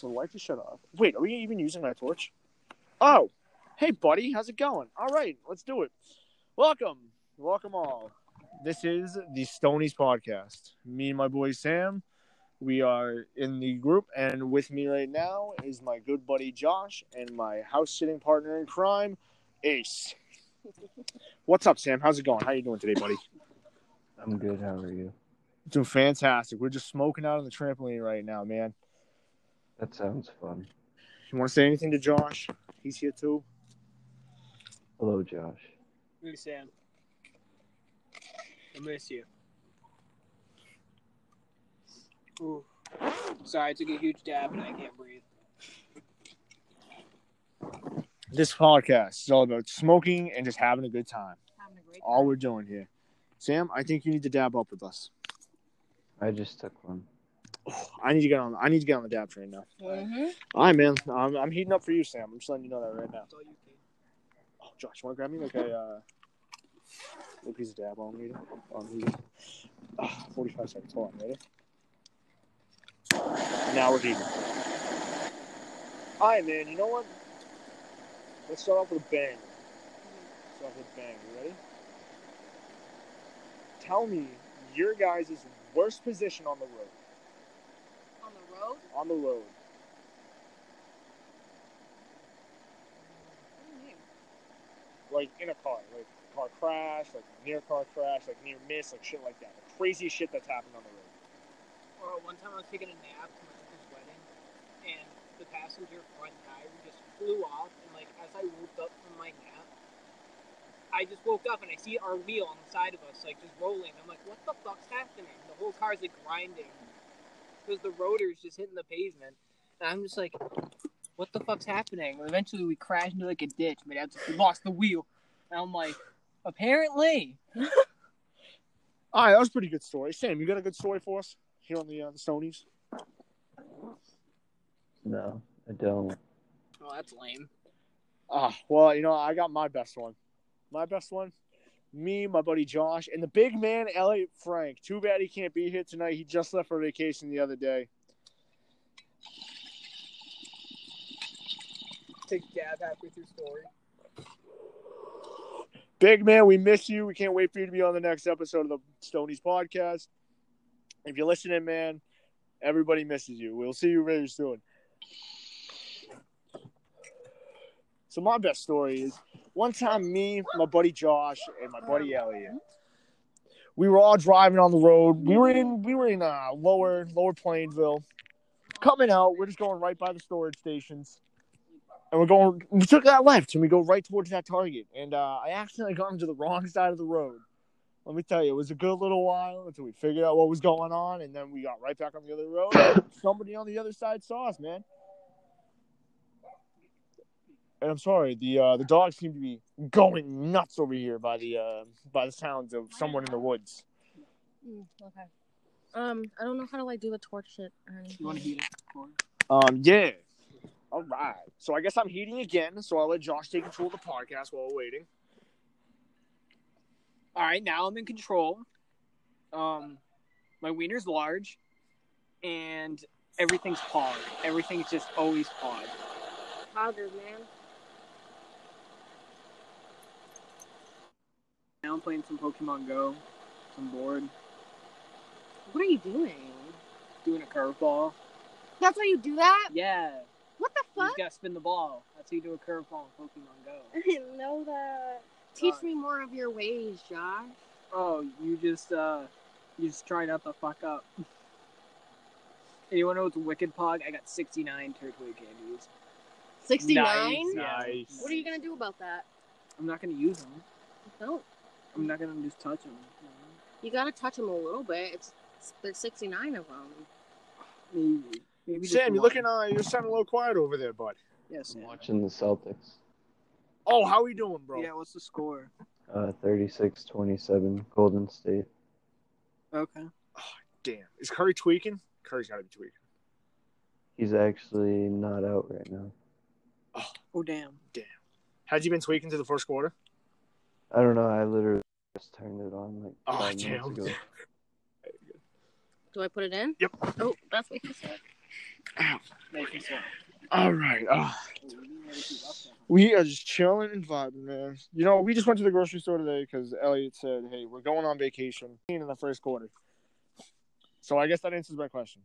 So the light just shut off. Wait, are we even using my torch? Oh, hey, buddy, how's it going? All right, let's do it. Welcome, welcome all. This is the Stonies podcast. Me and my boy Sam, we are in the group, and with me right now is my good buddy Josh and my house sitting partner in crime, Ace. What's up, Sam? How's it going? How you doing today, buddy? I'm good. How are you? Doing fantastic. We're just smoking out on the trampoline right now, man. That sounds fun. You want to say anything to Josh? He's here too. Hello, Josh. Hey, Sam. I miss you. Ooh. Sorry, I took a huge dab and I can't breathe. This podcast is all about smoking and just having a good time. Having a great All we're doing here. Sam, I think you need to dab up with us. I just took one. Oh, I need to get on. I need to get on the dab train now. Mm-hmm. All right, man. I'm, I'm heating up for you, Sam. I'm just letting you know that right now. That's all you. Oh, Josh, want to grab me like a uh, little piece of dab on me? On heating. Ah, 45 seconds. Hold on, ready? Now we're heating. All right, man. You know what? Let's start off with a bang. Start off with a bang. You ready? Tell me your guys' worst position on the road. On the road? On the road. Like in a car, like car crash, like near car crash, like near miss, like shit like that. The crazy shit that's happened on the road. Or one time I was taking a nap to my uncle's wedding, and the passenger front tire just flew off, and like as I woke up from my nap, I just woke up and I see our wheel on the side of us, like just rolling. I'm like, what the fuck's happening? The whole car's like grinding because the rotor's just hitting the pavement, and I'm just like, what the fuck's happening? And eventually we crashed into like a ditch. My dad's like, we lost the wheel, and I'm like, apparently. All right, that was a pretty good story. Sam, you got a good story for us here on the uh, the Stonies? No, I don't. Oh, that's lame. Ah, well, you know, I got my best one. My best one. Me, my buddy Josh, and the big man Elliot Frank. Too bad he can't be here tonight. He just left for vacation the other day. Take a dab halfway through story. Big man, we miss you. We can't wait for you to be on the next episode of the Stonies podcast. If you're listening, man, everybody misses you. We'll see you very soon. So my best story is one time me, my buddy Josh, and my buddy Elliot. We were all driving on the road. We were in we were in uh, lower lower Plainville. Coming out, we're just going right by the storage stations. And we're going we took that left and we go right towards that target. And uh, I accidentally got into the wrong side of the road. Let me tell you, it was a good little while until we figured out what was going on, and then we got right back on the other road. Somebody on the other side saw us, man. And I'm sorry, the uh, the dogs seem to be going nuts over here by the uh, by the sounds of someone in the woods. Mm, okay. Um, I don't know how to like do the torch shit or anything. You want to heat it? Um, yeah. All right. So I guess I'm heating again. So I'll let Josh take control of the podcast while we're waiting. All right, now I'm in control. Um, my wiener's large, and everything's pawed. Everything's just always pawed. Powder, man. Now I'm playing some Pokemon Go. I'm bored. What are you doing? Doing a curveball. That's how you do that? Yeah. What the You fuck? just gotta spin the ball. That's how you do a curveball in Pokemon Go. I didn't know that. Teach Sorry. me more of your ways, Josh. Oh, you just uh, you just try not to fuck up. And you wanna know what's Wicked Pog? I got 69 Turtwig candies. 69? Nice. What are you gonna do about that? I'm not gonna use them. No. I'm not gonna just touch them. You gotta touch them a little bit. It's there's 69 of them. Maybe. Maybe Sam, you're one. looking uh, you're sounding a little quiet over there, bud. Yes. I'm watching the Celtics. Oh, how are we doing, bro? Yeah. What's the score? Uh, 36-27, Golden State. Okay. Oh, damn. Is Curry tweaking? Curry's got to be tweaking. He's actually not out right now. Oh damn. damn. Had you been tweaking to the first quarter? I don't know. I literally just turned it on like Oh, five damn. minutes ago. Do I put it in? Yep. Oh, that's what he said. Ow. Making So, All right. Uh, we didn't really keep up there. we are just chilling and vibing, man. You know, we just went to the grocery store today because Elliot said, "Hey, we're going on vacation in the first quarter." So I guess that answers my question.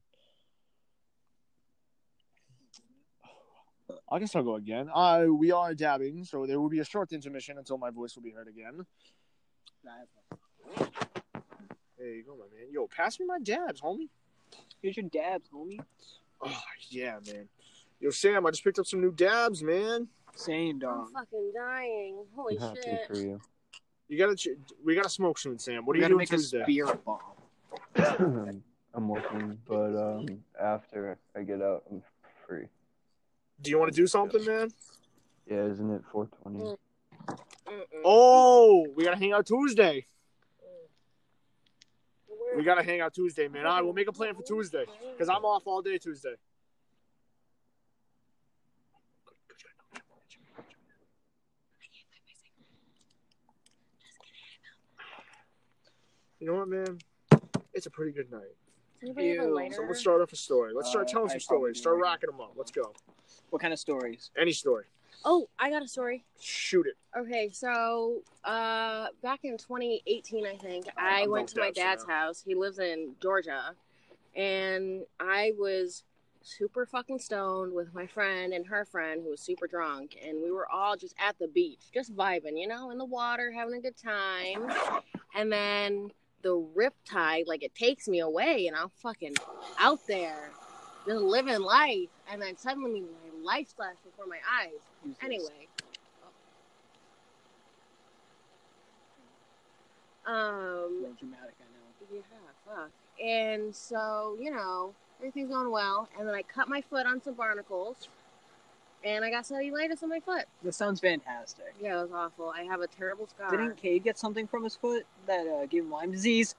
I guess I'll go again. Uh, we are dabbing, so there will be a short intermission until my voice will be heard again. There you go, my man. Yo, pass me my dabs, homie. Here's your dabs, homie. Oh yeah, man. Yo, Sam, I just picked up some new dabs, man. Same dog. I'm fucking dying. Holy I'm happy shit. for you. You gotta, ch- we gotta smoke soon, Sam. What are you gotta doing make Tuesday? a spirit bomb. I'm working, but um, after I get out, I'm free. Do you want to do something, man? Yeah, isn't it 420? Mm. Oh, we gotta hang out Tuesday. We gotta hang out Tuesday, man. All right, we'll make a plan for Tuesday because I'm off all day Tuesday. You know what, man? It's a pretty good night. Does anybody have a Ew. So let's start off a story. Let's start Uh, telling I some stories. Start right racking them up. Let's go. What kind of stories? Any story. Oh, I got a story. Shoot it. Okay, so uh, back in 2018, I think I I'm went to my dads, now. house. He lives in Georgia, and I was super fucking stoned with my friend and her friend who was super drunk, and we were all just at the beach, just vibing, you know, in the water, having a good time. And then the riptide, like it takes me away, and I'm fucking out there, just living life, and then suddenly my life flashed before my eyes. Who's this? Anyway. Um, Real dramatic, I know. yeah, fuck. And so, you know, everything's going well. And then I cut my foot on some barnacles. And I got cellulitis on my foot. This sounds fantastic. Yeah, it was awful. I have a terrible scar. Didn't Cade get something from his foot that uh, gave him Lyme disease?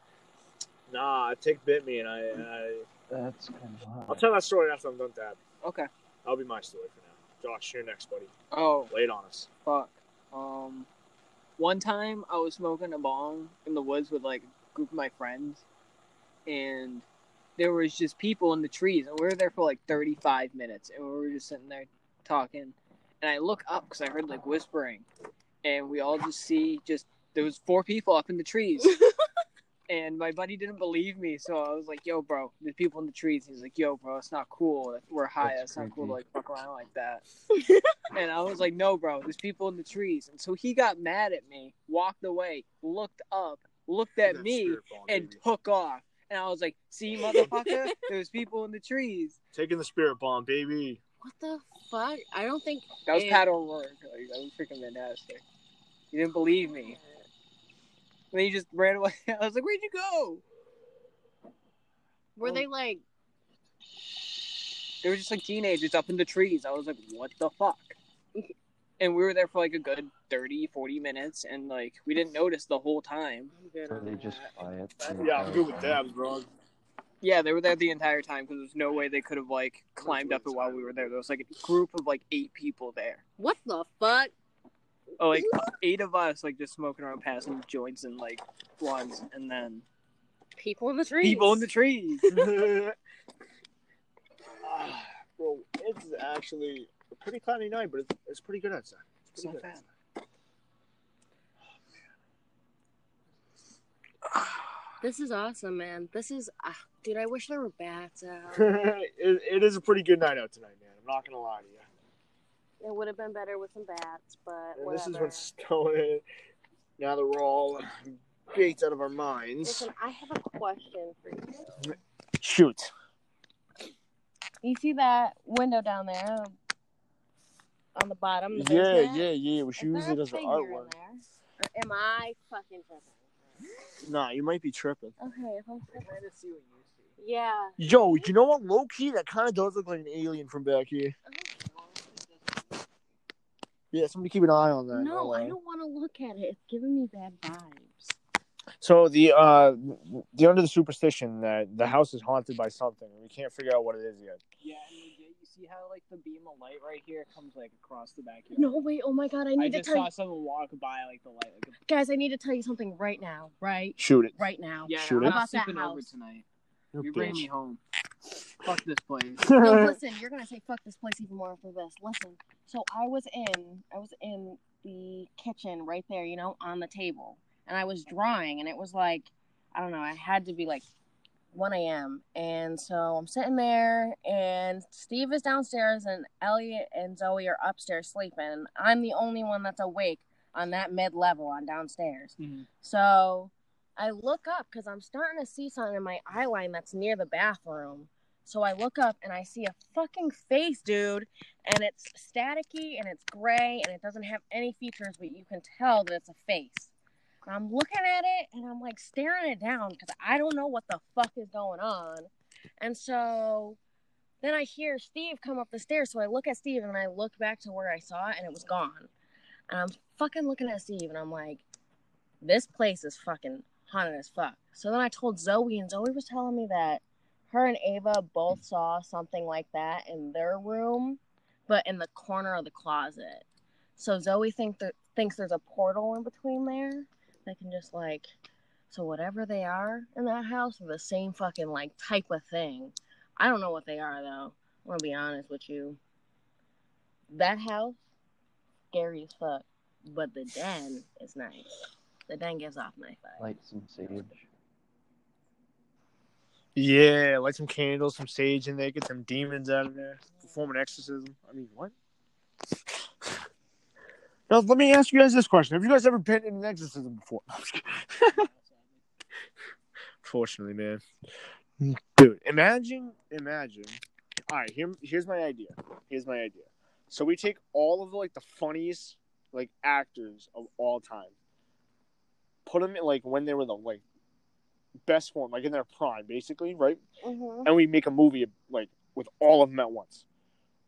Nah, a tick bit me, and I, I That's kind of hard. I'll tell that story after I'm done dabbing. Okay. That'll be my story for now. Josh, you're next, buddy. Oh, Lay it on us. fuck. Um, one time I was smoking a bong in the woods with like a group of my friends, and there was just people in the trees, and we were there for like 35 minutes, and we were just sitting there talking, and I look up because I heard like whispering, and we all just see just there was four people up in the trees. And my buddy didn't believe me, so I was like, "Yo, bro, there's people in the trees." He's like, "Yo, bro, it's not cool. We're high. That's It's not cool to like fuck around like that." and I was like, "No, bro, there's people in the trees." And so he got mad at me, walked away, looked up, looked at That me, spirit bomb, and baby. took off. And I was like, "See, motherfucker, there's people in the trees." taking the spirit bomb, baby. What the fuck? I don't think. That was And- Pat O'Rourke. Like, that was freaking fantastic. He didn't believe me. And then he just ran away. I was like, "Where'd you go?" Were they oh. like. They were just like teenagers up in the trees. I was like, what the fuck? And we were there for like a good 30, 40 minutes, and like we didn't notice the whole time. I'm good Are on they just quiet? Yeah, I'm good with dabs, bro. Yeah, they were there the entire time because there's no way they could have like climbed up it while we were there. There was like a group of like eight people there. What the fuck? Oh, like eight of us like just smoking around, passing joints and like blunts, and then People in the trees. people in the trees. Ah, bro, it's actually a pretty cloudy night, but it's, it's pretty good outside. It's It's pretty not good. bad. This is awesome, man. This is. Ah, dude, I wish there were bats out. it, it is a pretty good night out tonight, man. I'm not gonna lie to you. It would have been better with some bats, but And this is what's going. Now that we're all baked out of our minds. Listen, I have a question for you. Shoot. You see that window down there um, on the bottom? The Yeah, basement? yeah, yeah. We Is should use it as an artwork. Or am I fucking tripping? Nah, you might be tripping. Okay, if I'm I'm trying to see what you see. Yeah. Yo, you know what? Low key, that kind of does look like an alien from back here. Yeah, somebody keep an eye on that. No, I don't want to look at it. It's giving me bad vibes. So the uh, the under the superstition that the house is haunted by something. We can't figure out what it is yet. Yeah, and you, you see how like the beam of light right here comes like across the backyard. No, wait. Oh my god, I I need to tell I just tell saw you, someone walk by like the light. Like, guys. I need to tell you something right now. Right, Shoot it. right now. yeah, Shoot I'm it. not About that sleeping over house. tonight. You You're bringing me home. Fuck this place. no, listen, you're gonna say fuck this place even more after this. Listen, so I was in, I was in the kitchen right there, you know, on the table, and I was drawing, and it was like, I don't know, I had to be like 1 a.m. And so I'm sitting there, and Steve is downstairs, and Elliot and Zoe are upstairs sleeping, and I'm the only one that's awake on that mid level on downstairs. Mhm. So I look up because I'm starting to see something in my eye line that's near the bathroom. So I look up and I see a fucking face, dude, and it's staticky and it's gray and it doesn't have any features, but you can tell that it's a face. I'm looking at it and I'm like staring it down because I don't know what the fuck is going on. And so then I hear Steve come up the stairs. So I look at Steve and I look back to where I saw it and it was gone. And I'm fucking looking at Steve and I'm like, this place is fucking haunted as fuck. So then I told Zoe, and Zoe was telling me that her and Ava both saw something like that in their room, but in the corner of the closet. So Zoe think that thinks there's a portal in between there that can just like so whatever they are in that house are the same fucking like type of thing. I don't know what they are though. I'm gonna be honest with you. That house, scary as fuck. But the den is nice. The den gives off nice vibes. Light some sage. Yeah, light some candles, some sage in there, get some demons out of there, perform an exorcism. I mean, what? Now, let me ask you guys this question: Have you guys ever been in an exorcism before? No, I'm just kidding. Fortunately, man, dude, imagine, imagine. All right, here, here's my idea. Here's my idea. So we take all of the, like the funniest like actors of all time, put them in like when they were the like best form, like in their prime, basically, right? Mm-hmm. and we make a movie like with all of them at once.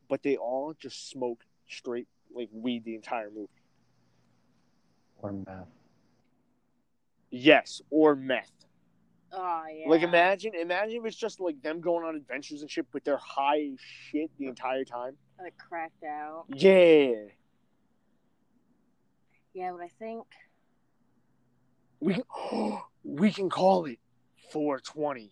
But they all just smoke straight like weed the entire movie. Or meth. Yes, or meth. Oh yeah. Like imagine, imagine if it's just like them going on adventures and shit, but they're high shit the entire time. like cracked out. Yeah, Yeah, but I think we can, we can call it 420.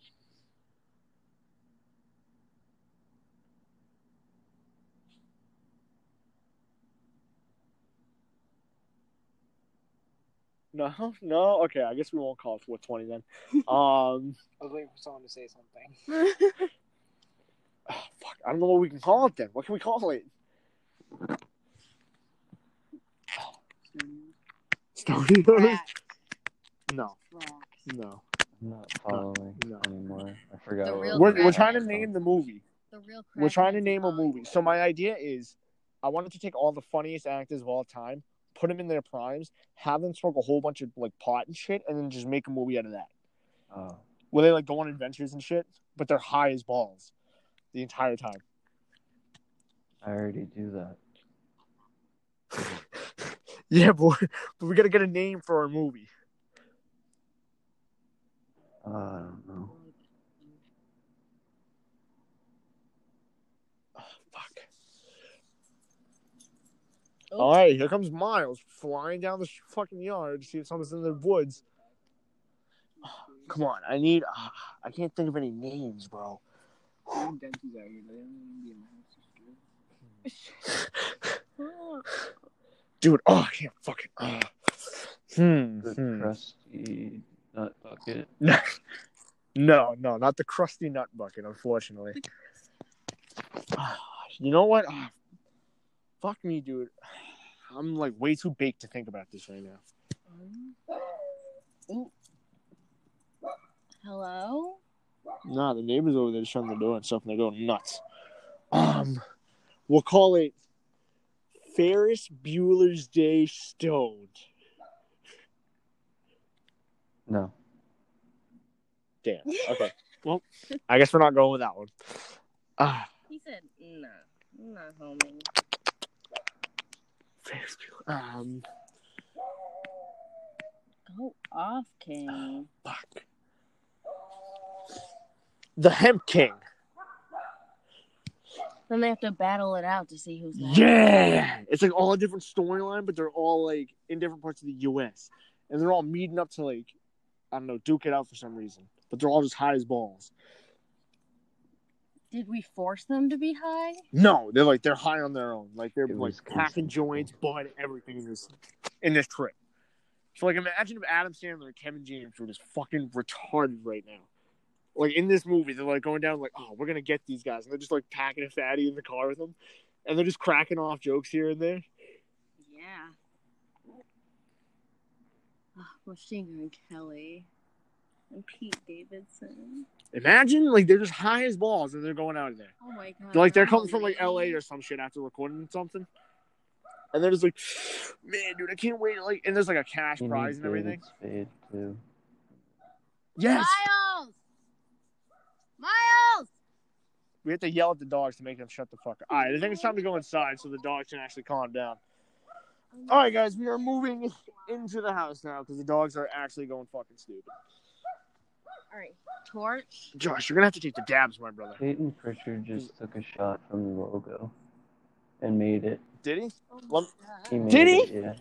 No, no, okay. I guess we won't call it 420 then. Um, I was waiting for someone to say something. oh, fuck, I don't know what we can call it then. What can we call it? Stony. cracks. No, Cracks. no. I'm not uh, following No. anymore. I forgot. What We're, we're trying to name the movie. The real We're trying to name a movie. So my idea is, I wanted to take all the funniest actors of all time, put them in their primes, have them smoke a whole bunch of like pot and shit, and then just make a movie out of that. Oh, Where they like go on adventures and shit, but they're high as balls the entire time. I already do that. Yeah, boy, but we gotta get a name for our movie. Uh, I don't know. Oh, fuck. Oops. All right, here comes Miles flying down the fucking yard to see if someone's in the woods. Come on, I need. Uh, I can't think of any names, bro. Even dentists out here, they don't even be in the house. It's good. Dude, oh, I can't fucking. Uh. Hmm. The hmm. crusty nut bucket. no, no, not the crusty nut bucket, unfortunately. Ah, you know what? Ah, fuck me, dude. I'm like way too baked to think about this right now. Hello? Nah, the neighbors over there shutting the door and stuff, and they're going nuts. Um, we'll call it Ferris Bueller's Day Stoned. No. Damn. Okay. well, I guess we're not going with that one. Ah, He said, nah, I'm not homie. Ferris Bueller. Um, Go off, King. fuck. The Hemp King. Then they have to battle it out to see who's next. Yeah, it's like all a different storyline, but they're all like in different parts of the U.S. and they're all meeting up to like I don't know, duke it out for some reason. But they're all just high as balls. Did we force them to be high? No, they're like they're high on their own. Like they're It like packing joints, bud, everything in this in this trip. So like imagine if Adam Sandler and Kevin James were just fucking retarded right now. Like in this movie, they're like going down like, oh, we're gonna get these guys, and they're just like packing a fatty in the car with them, and they're just cracking off jokes here and there. Yeah. Oh, Ah, Machine Gun Kelly and Pete Davidson. Imagine like they're just high as balls and they're going out of there. Oh my god. They're like they're coming from like. LA or some shit after recording something. And they're just like, man, dude, I can't wait. Like, and there's like a cash He prize and everything. David Spade too. Yes, Miles! Miles! we have to yell at the dogs to make them shut the fuck up. All right, I think it's time to go inside so the dogs can actually calm down. All right, guys, we are moving into the house now because the dogs are actually going fucking stupid. Alright, torch. Josh, you're gonna have to take the dabs, my brother. Payton Pritchard just took a shot from the logo and made it. Did he? Oh Lem- He made Did he? it, yeah.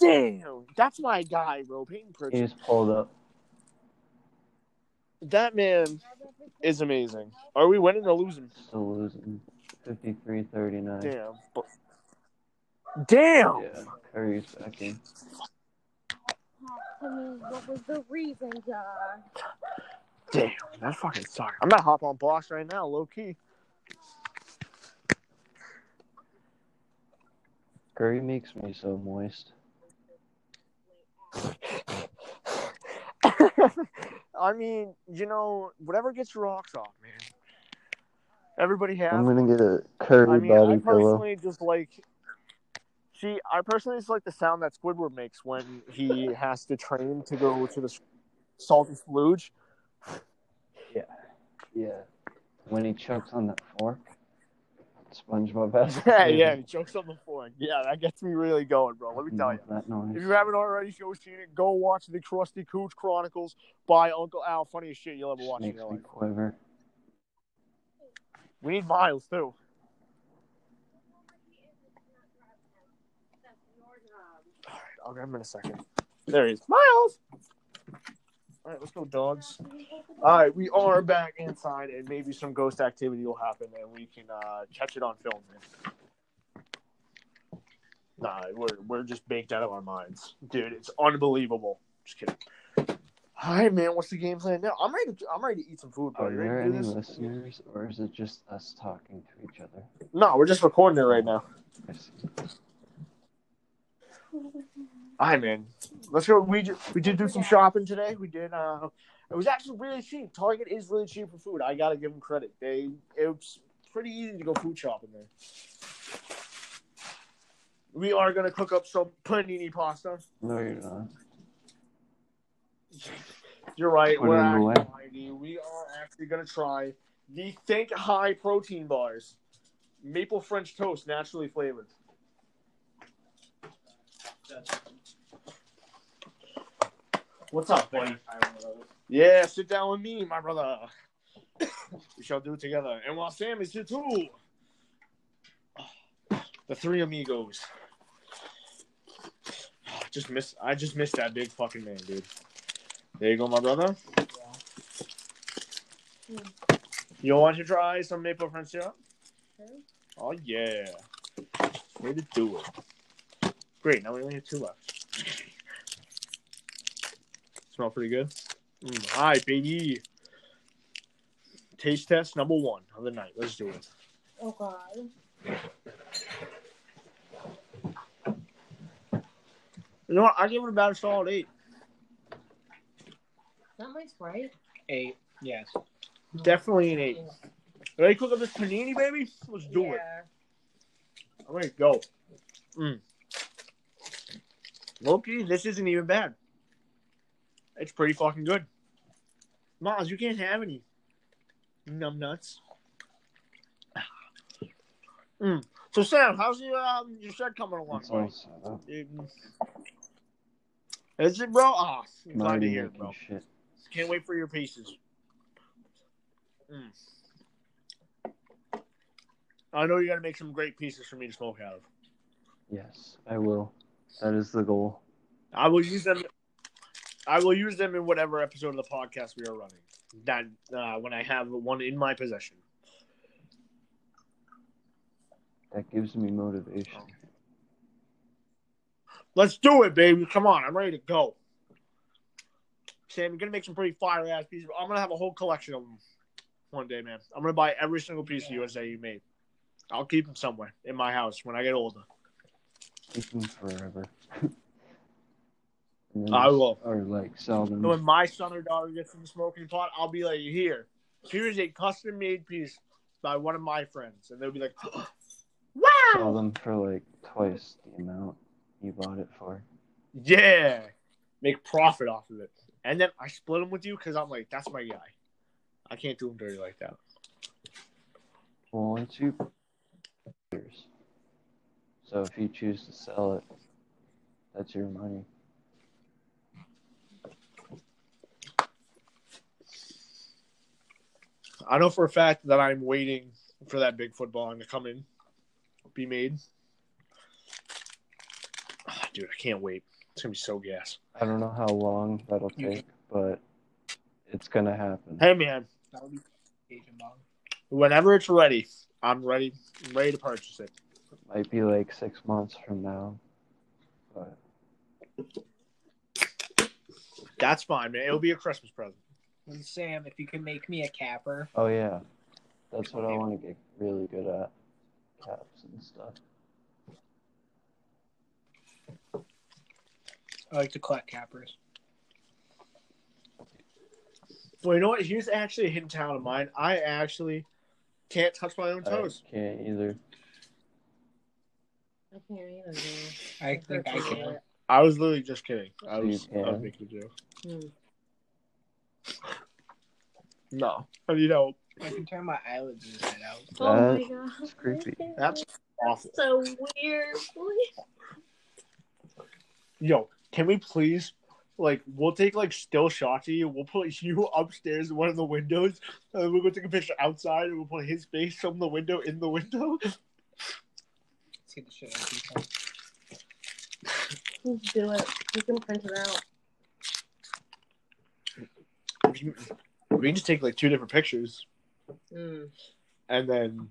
Damn, that's my guy, bro. Payton Pritchard. He just pulled up. That man is amazing. Are we winning or losing? Still losing. 53-39. Damn. But- Damn. Yeah, Curry's back in. Talk to me. What was the reason, Josh? Damn, that fucking sucks. I'm not hop on box right now, low key. Curry makes me so moist. I mean, you know, whatever gets your rocks off, man. Everybody has. I'm gonna get a Curry I mean, I body pillow. personally just like. See, I personally just like the sound that Squidward makes when he has to train to go to the salty splooge. Yeah. Yeah. When he chokes on that fork. SpongeBob has Yeah, yeah, he chokes on the fork. Yeah, that gets me really going, bro. Let me tell you. That noise. If you haven't already go seen it, go watch the Krusty Cooch Chronicles by Uncle Al. Funniest shit you'll ever watch in makes your me life. quiver. We need Miles too. I'll grab him in a second. There he is. Miles! Alright, let's go, dogs. Alright, we are back inside and maybe some ghost activity will happen and we can uh, catch it on film, man. Nah, we're, we're just baked out of our minds. Dude, it's unbelievable. Just kidding. Alright, man, what's the game plan now? I'm ready to, I'm ready to eat some food, bro. Are there ready to do any this? listeners, or is it just us talking to each other? No, we're just recording it right now. I see. Hi, man. Let's go. We we did do some shopping today. We did. Uh, it was actually really cheap. Target is really cheap for food. I gotta give them credit. They it was pretty easy to go food shopping there. We are gonna cook up some panini pasta. No, you're not. You're right. Put We're actually, we are actually gonna try the Think High protein bars, maple French toast, naturally flavored. What's up, buddy? Yeah, sit down with me, my brother. we shall do it together. And while Sam is here too, the three amigos. Just miss. I just missed that big fucking man, dude. There you go, my brother. You want to try some maple French syrup? Oh yeah, way to do it. Great. Now we only have two left. Smell pretty good. Mm, hi, baby. Taste test number one of the night. Let's do it. Oh god. You know what? I give it about a solid eight. That my Sprite? Eight. Yes. Definitely an eight. Ready to cook up this panini, baby? Let's do it. I'm ready to go. Mm. Loki, this isn't even bad. It's pretty fucking good. Miles, you can't have any numb nuts. Mm. So Sam, how's your um your shed coming along? It's all set up. Is it, bro? Ah, I'm glad to hear, bro. shit. Can't wait for your pieces. Mm. I know you're gonna make some great pieces for me to smoke out of. Yes, I will. That is the goal. I will use them. I will use them in whatever episode of the podcast we are running. That uh, when I have one in my possession. That gives me motivation. Let's do it, baby. Come on, I'm ready to go. Sam, you're gonna make some pretty fire ass pieces. I'm gonna have a whole collection of them one day, man. I'm gonna buy every single piece of USA you made. I'll keep them somewhere in my house when I get older. Keep them forever. And then I just- will. Or like sell them. And when my son or daughter gets in the smoking pot, I'll be like, "Here, here's a custom made piece by one of my friends," and they'll be like, Sell "Wow, Sell them for like twice the amount you bought it for. yeah!" Make profit off of it, and then I split them with you because I'm like, "That's my guy." I can't do him dirty like that. Well, once you years. So if you choose to sell it, that's your money. I know for a fact that I'm waiting for that big football to come in, be made. Ah, dude, I can't wait. It's gonna be so gas. I don't know how long that'll take, but it's gonna happen. Hey, man, That would be Asian bomb. whenever it's ready, I'm ready. I'm ready to purchase it. it. Might be like six months from now, but That's fine, man. It'll be a Christmas present. And Sam, if you can make me a capper, oh yeah, that's what I want to get really good at, caps and stuff. I like to collect cappers. Well, you know what? Here's actually a hidden talent of mine. I actually can't touch my own toes. I can't either. I can't either. man. I think I can. I was literally just kidding. I was, I was making a joke. Hmm. No, I need help. I can turn my eyelids inside out. Oh my That- god. It's creepy. That's awful. so weird. Yo, can we please, like, we'll take like still shots of you. We'll put you upstairs in one of the windows, and we'll go take a picture outside, and we'll put his face from the window in the window. Let's get the shit out of people. Let's do it. You can print it out. Mm-hmm. We can, just take like two different pictures, Mm. and then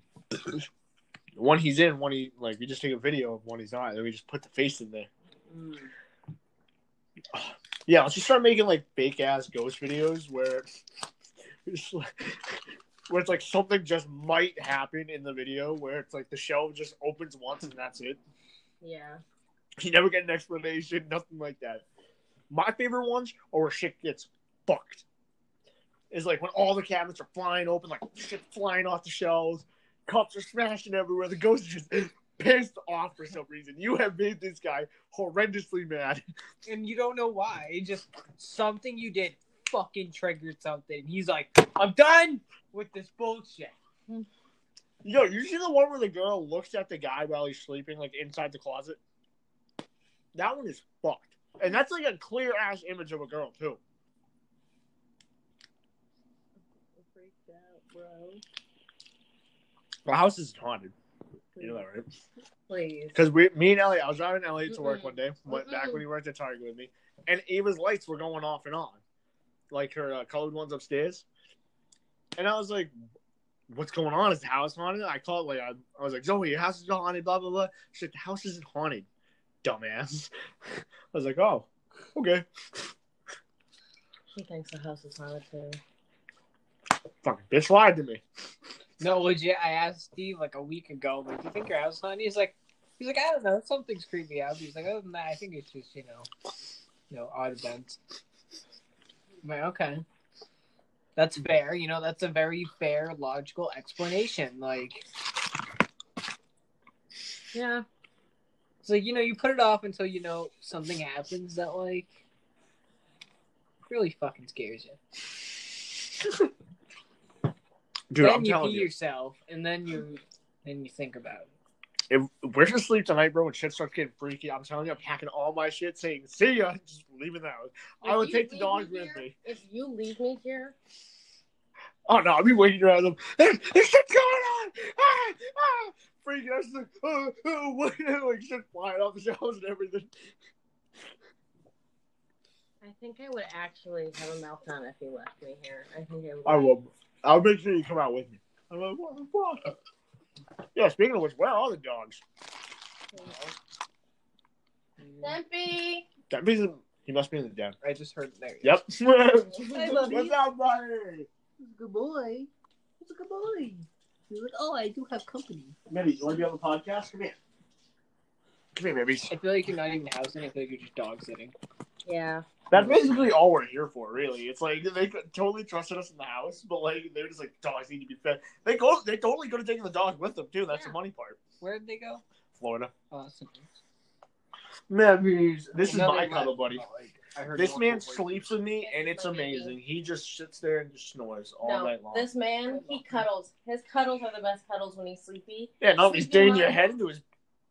one he's in, one he like we just take a video of one he's not, and then we just put the face in there. Mm. Yeah, let's just start making like fake ass ghost videos where it's like, where it's like something just might happen in the video where it's like the shelf just opens once and that's it. Yeah. You never get an explanation, nothing like that. My favorite ones are where shit gets fucked. Is like when all the cabinets are flying open, like shit flying off the shelves, cups are smashing everywhere. The ghost is just pissed off for some reason. You have made this guy horrendously mad. And you don't know why. It just something you did fucking triggered something. He's like, I'm done with this bullshit. Yo, you see the one where the girl looks at the guy while he's sleeping, like inside the closet? That one is fucked. And that's like a clear ass image of a girl, too. Out, bro. The house is haunted. You know that, right? Please. Because we, me and Elliot, I was driving Elliot to work one day, went back when he worked at Target with me, and Ava's lights were going off and on, like her uh, colored ones upstairs. And I was like, "What's going on? Is the house haunted?" I called like I, I was like, "Zoe, your house is haunted." Blah blah blah. She said, "The house isn't haunted, dumbass." I was like, "Oh, okay." She thinks the house is haunted too. Fucking bitch lied to me. No, legit. I asked Steve like a week ago, like, "Do you think your house is haunted?" He's like, "He's like, I don't know. Something's creepy out." He's like, "Other than that, I think it's just you know, you know, odd events." I'm like, okay, that's fair. You know, that's a very fair, logical explanation. Like, Yeah. it's like you know, you put it off until you know something happens that like really fucking scares you. Dude, then I'm you telling pee you, yourself, and then you then you think about it. if we're gonna sleep tonight, bro, when shit starts getting freaky, I'm telling you, I'm packing all my shit, saying "see ya," just leaving the house. I would take the leave dogs me with me. If you leave me here, Oh no, I'll be waiting around them. There's, there's shit going on! Ah, ah! Freaking out, just like, oh, oh, what? like shit flying off the shelves and everything. I think I would actually have a meltdown if you left me here. I think I would. I will. I'll make sure you come out with me. I'm like, what the fuck? Yeah, speaking of which, where are all the dogs? Dempy. That means he must be in the den. I just heard there. Yep. Hey, buddy. What's up, buddy? He's a good boy. He's a good boy. He's like, oh, I do have company. Maybe you want to be on the podcast? Come here. Come here, baby. I feel like you're not even housing. I feel like you're just dog sitting. Yeah. That's basically all we're here for, really. It's like they totally trusted us in the house, but like they're just like dogs need to be fed. They go, they totally go to taking the dog with them too. That's Yeah. the money part. Where did they go? Florida. Oh, that's nice. Memories. This is my they cuddle buddy. like, I heard This man sleeps with me, and it's amazing. He just sits there and just snores all no, night long. this man, he cuddles. His cuddles are the best cuddles when he's sleepy. Yeah, no, he's Sleeping digging your head into his.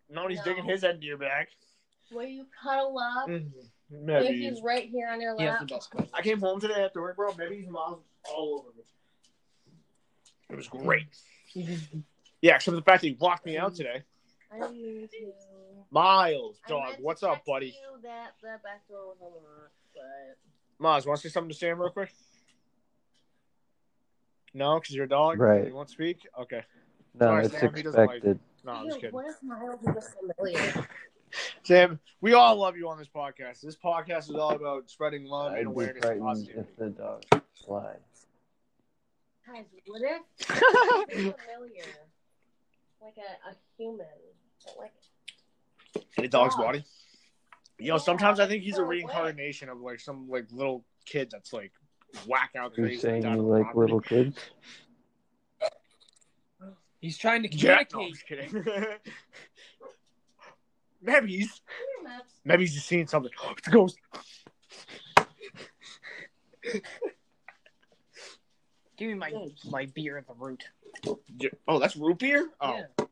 No, he's No. digging his head into your back. Where you cuddle up. Mm-hmm. If Maybe. he's right here on your He has lap. the best cuddles. I came home today after work, bro. Maybe his mom's all over me. It was great. Yeah, except for the fact that he blocked me out today. I need to. Miles, I dog, meant to what's up, buddy? You that the back door was unlocked, but Miles, want to say something to Sam real quick? No, because you're a dog. Right. You won't speak. Okay. No, Sorry, it's Sam, he like- expected. No, I'm just kidding. what if Miles just familiar? Sam, we all love you on this podcast. This podcast is all about spreading love and I'd be awareness. and frightened positivity. if the dog slides. Guys, what if he's familiar? Like a, a human. Like In a dog's Dog. body. You know, sometimes I think he's a reincarnation of like some like little kid that's like whack out You're crazy. saying you like property. little kids? He's trying to Yeah, no, I'm communicate. just kidding. Maybe he's Come here, Maps. maybe he's just seeing something. It's a ghost. Give me my my beer at the root. Oh, that's root beer. Oh, Yeah.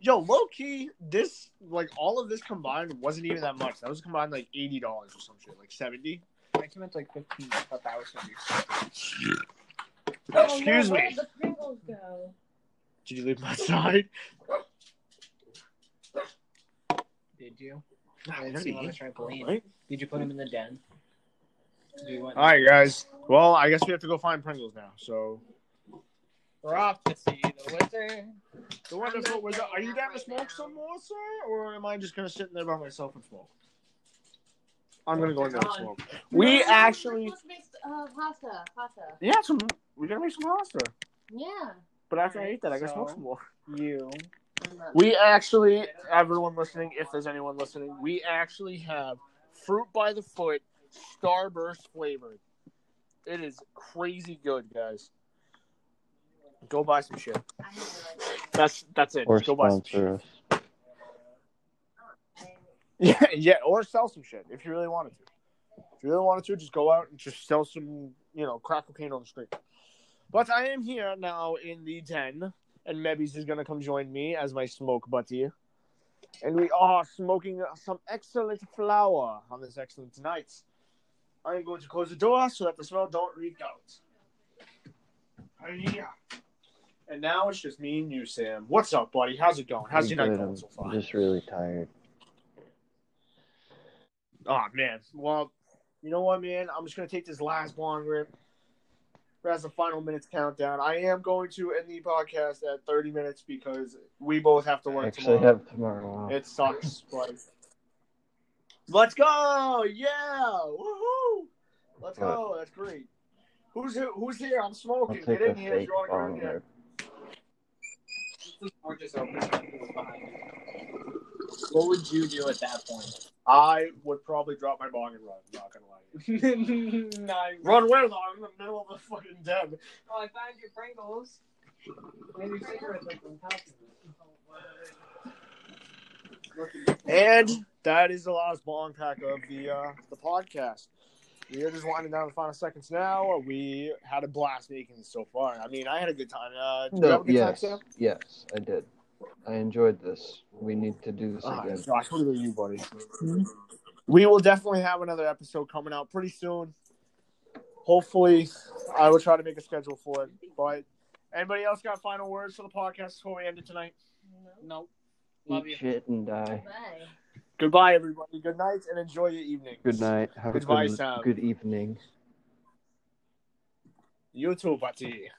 yo, low key, this like all of this combined wasn't even that much. That was combined like eighty dollars or some shit, like seventy. I came out to like fifteen. I thought that was gonna be. Oh, Excuse no, me. Where did the go? Did you leave my side? Did you? I didn't see him on the trampoline. Right? Did you put him in the den? Do you want? All right, guys. Well, I guess we have to go find Pringles now. So we're off. Let's see the wizard. The wonderful was. Are you down to smoke some more, sir, or am I just gonna sit in there by myself and smoke? I'm gonna go in there and smoke. We actually, we're to make, uh, pasta. Pasta. yeah, some. We gotta make some pasta. Yeah. But after I eat that, I gotta smoke some more. You. We actually, everyone listening, if there's anyone listening, we actually have fruit by the foot, Starburst flavored. It is crazy good, guys. Go buy some shit. I have no idea. That's that's it. Or go buy some shit. us. Yeah, yeah, or sell some shit if you really wanted to. If you really wanted to, just go out and just sell some, you know, crack cocaine on the street. But I am here now in the den, and Mebbies is gonna come join me as my smoke buddy. And we are smoking some excellent flower on this excellent night. I am going to close the door so that the smell don't leak out. Yeah. And now it's just me and you, Sam. What's up, buddy? How's it going? How's I'm your night going I'm so far? just really tired. Oh man. Well, you know what, man? I'm just gonna take this last long rip as the final minutes countdown. I am going to end the podcast at 30 minutes because we both have to I work actually tomorrow. have tomorrow off. It sucks, but let's go! Yeah, woohoo! Let's go. That's great. Who's here? Who's here? I'm smoking. Get in here. You want to bong go in here? rip. The door just opened. It was behind you. What would you do at that point? I would probably drop my bong and run. no. Run where though? I'm in the middle of the fucking den. Oh, I found your Pringles. And your cigarettes like on top of it. And that is the last bong pack of the uh, the podcast. We are just winding down the final seconds now. We had a blast making this so far. I mean, I had a good time. Uh, did you have No, a good yes, time, Sam? yes, I did. I enjoyed this. We need to do this Oh, again. Josh, what about you, buddy? We will definitely have another episode coming out pretty soon. Hopefully, I will try to make a schedule for it. But anybody else got final words for the podcast before we end it tonight? No. Love Eat you. shit and die. Bye. Goodbye, everybody. Good night, and enjoy your evening. Good night. Have Goodbye, a good, Sam. good evening. You too, buddy.